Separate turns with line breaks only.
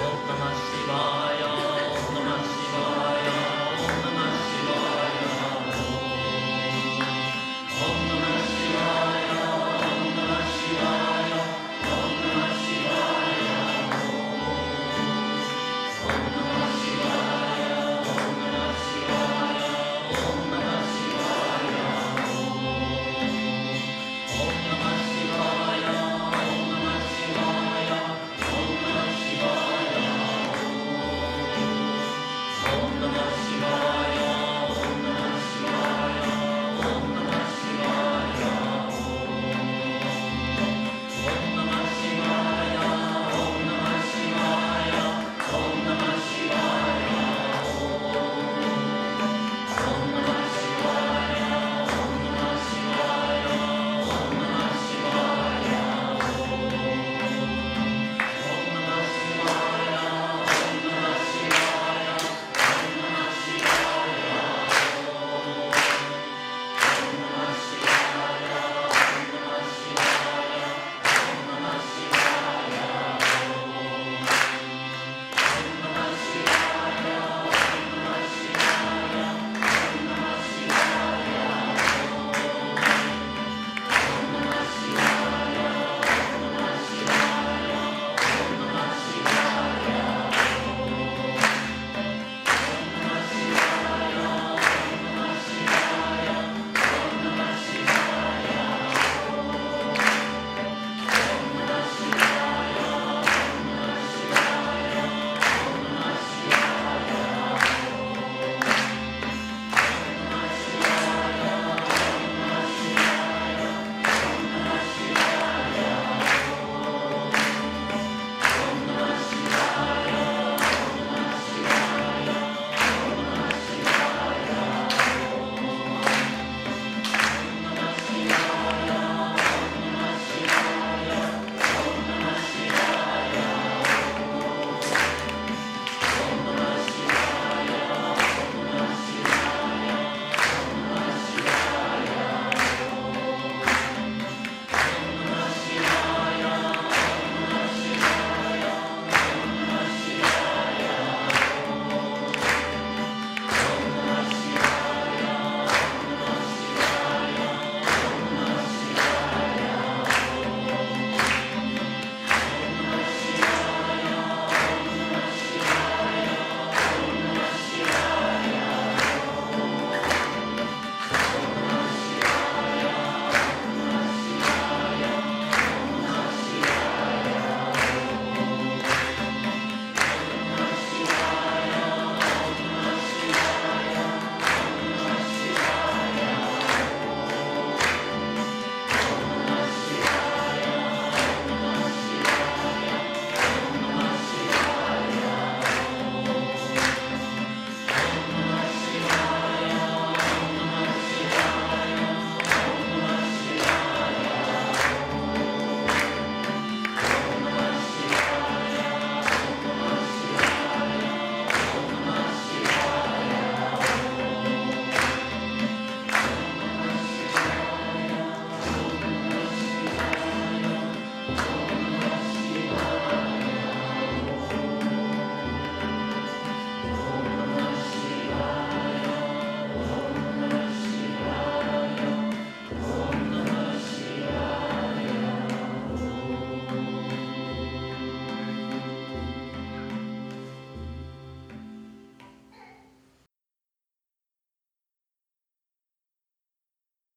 Om my.